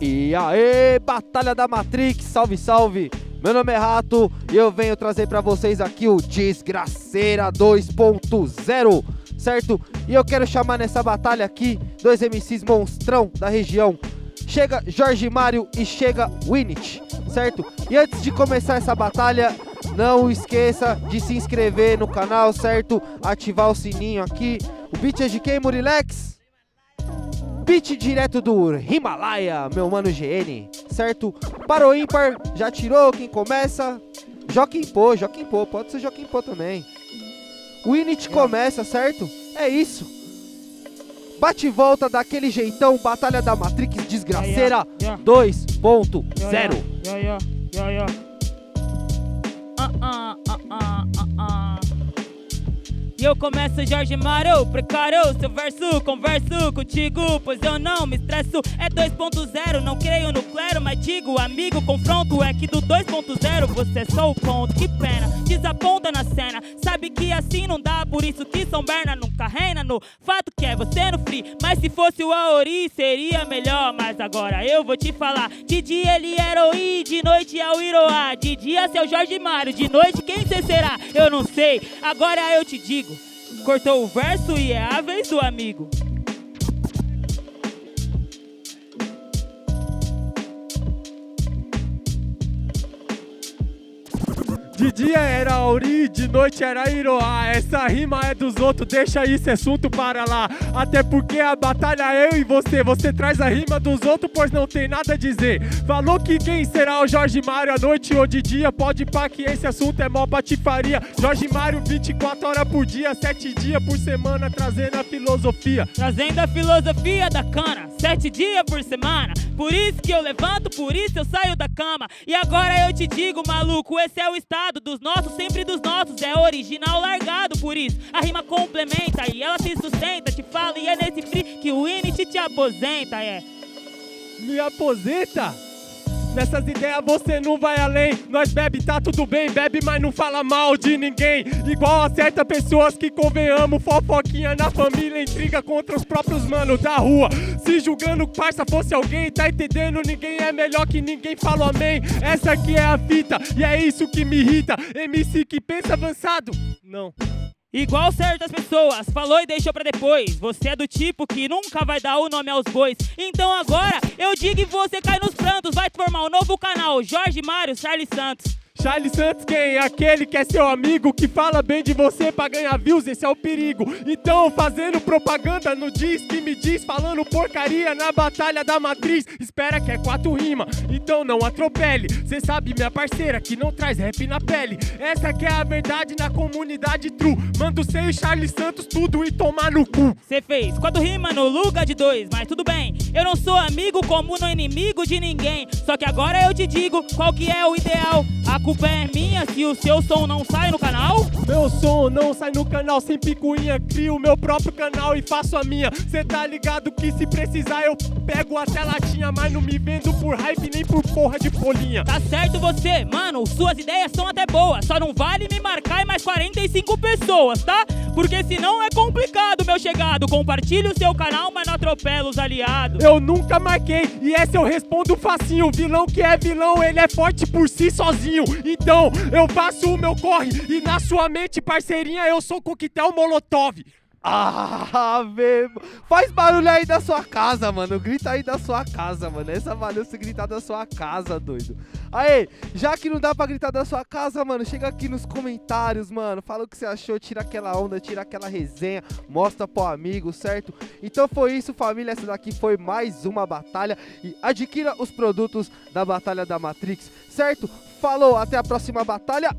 E aí, Batalha da Matrix, salve, salve! Meu nome é Rato e eu venho trazer para vocês aqui o Desgraceira 2.0, certo? E eu quero chamar nessa batalha aqui dois MCs monstrão da região. Chega Jorge Mário e chega Winit, certo? E antes de começar essa batalha, não esqueça de se inscrever no canal, certo? Ativar o sininho aqui. O beat é de quem, Murilex? Beat direto do Himalaia, meu mano GN, certo? Para o ímpar, já tirou quem começa? Joaquim Pô, Joaquim Pô, pode ser Joaquim Pô também. O Init começa, certo? É isso. Bate e volta daquele jeitão, Batalha da Matrix Desgraceira 2.0. Yeah, yeah, yeah, E eu começo, Jorge Mário, precário, seu verso, converso contigo, pois eu não me estresso. É 2.0, não creio no clero, mas digo, amigo, confronto é que do 2.0 você é só o ponto. Que pena, desaponta na cena, sabe que assim não dá, por isso que São Berna nunca reina no fato que é você no free. Mas se fosse o Aori seria melhor, mas agora eu vou te falar. De dia ele era o I, de noite é o Iroá, de dia seu Jorge Mário, de noite quem cê será? Eu não sei, agora eu te digo. Cortou o verso e é a vez do amigo. De dia era Auri, de noite era Iroá. Essa rima é dos outros, deixa esse assunto para lá. Até porque a batalha é eu e você. Você traz a rima dos outros, pois não tem nada a dizer. Falou que quem será o Jorge Mário à noite ou de dia? Pode pá que esse assunto é mó patifaria. Jorge Mário, 24 horas por dia, 7 dias por semana, trazendo a filosofia. Trazendo a filosofia da cana, sete dias por semana. Por isso que eu levanto, por isso eu saio da cama. E agora eu te digo, maluco, esse é o estado dos nossos, sempre dos nossos. É original largado, por isso a rima complementa e ela se sustenta. Te fala e é nesse free que o Init te aposenta, é. Me aposenta? Nessas ideias você não vai além. Nós bebe, tá tudo bem, bebe, mas não fala mal de ninguém. Igual a certas pessoas que convenhamos, fofoquinha na família, intriga contra os próprios manos da rua. Se julgando parça fosse alguém, tá entendendo? Ninguém é melhor que ninguém, fala amém. Essa aqui é a fita, e é isso que me irrita. MC que pensa avançado, não. Igual certas pessoas, falou e deixou pra depois. Você é do tipo que nunca vai dar o nome aos bois. Então agora eu digo e você cai nos prantos. Vai formar um novo canal, Jorge Mário Charles Santos. Charles Santos quem? Aquele que é seu amigo, que fala bem de você pra ganhar views, esse é o perigo. Então, fazendo propaganda no diz que me diz, falando porcaria na batalha da matriz. Espera que é quatro rima, então não atropele. Cê sabe, minha parceira, que não traz rap na pele. Essa que é a verdade na comunidade true. Manda o Charles Santos tudo e tomar no cu. Cê fez quatro rima no lugar de dois, mas tudo bem. Eu não sou amigo como não inimigo de ninguém. Só que agora eu te digo qual que é o ideal. A culpa é minha se o seu som não sai no canal? Meu som não sai no canal sem picuinha. Crio o meu próprio canal e faço a minha. Cê tá ligado que se precisar eu pego até latinha, mas não me vendo por hype nem por porra de folhinha. Tá certo você, mano, suas ideias são até boas. Só não vale me marcar e mais 45 pessoas, tá? Porque senão é complicado, meu chegado. Compartilhe o seu canal, mas não atropela os aliados. Eu nunca marquei e essa eu respondo facinho. Vilão que é vilão, ele é forte por si sozinho. Então eu faço o meu corre e na sua mente, parceirinha, eu sou coquetel molotov. Ah. Faz barulho aí da sua casa, mano. Grita aí da sua casa, mano. Essa valeu se gritar da sua casa, doido. Aí, já que não dá pra gritar da sua casa, mano, chega aqui nos comentários, mano. Fala o que você achou, tira aquela onda, tira aquela resenha, mostra pro amigo, certo? Então foi isso, família. Essa daqui foi mais uma batalha. E adquira os produtos da Batalha da Matrix, certo? Falou, até a próxima batalha.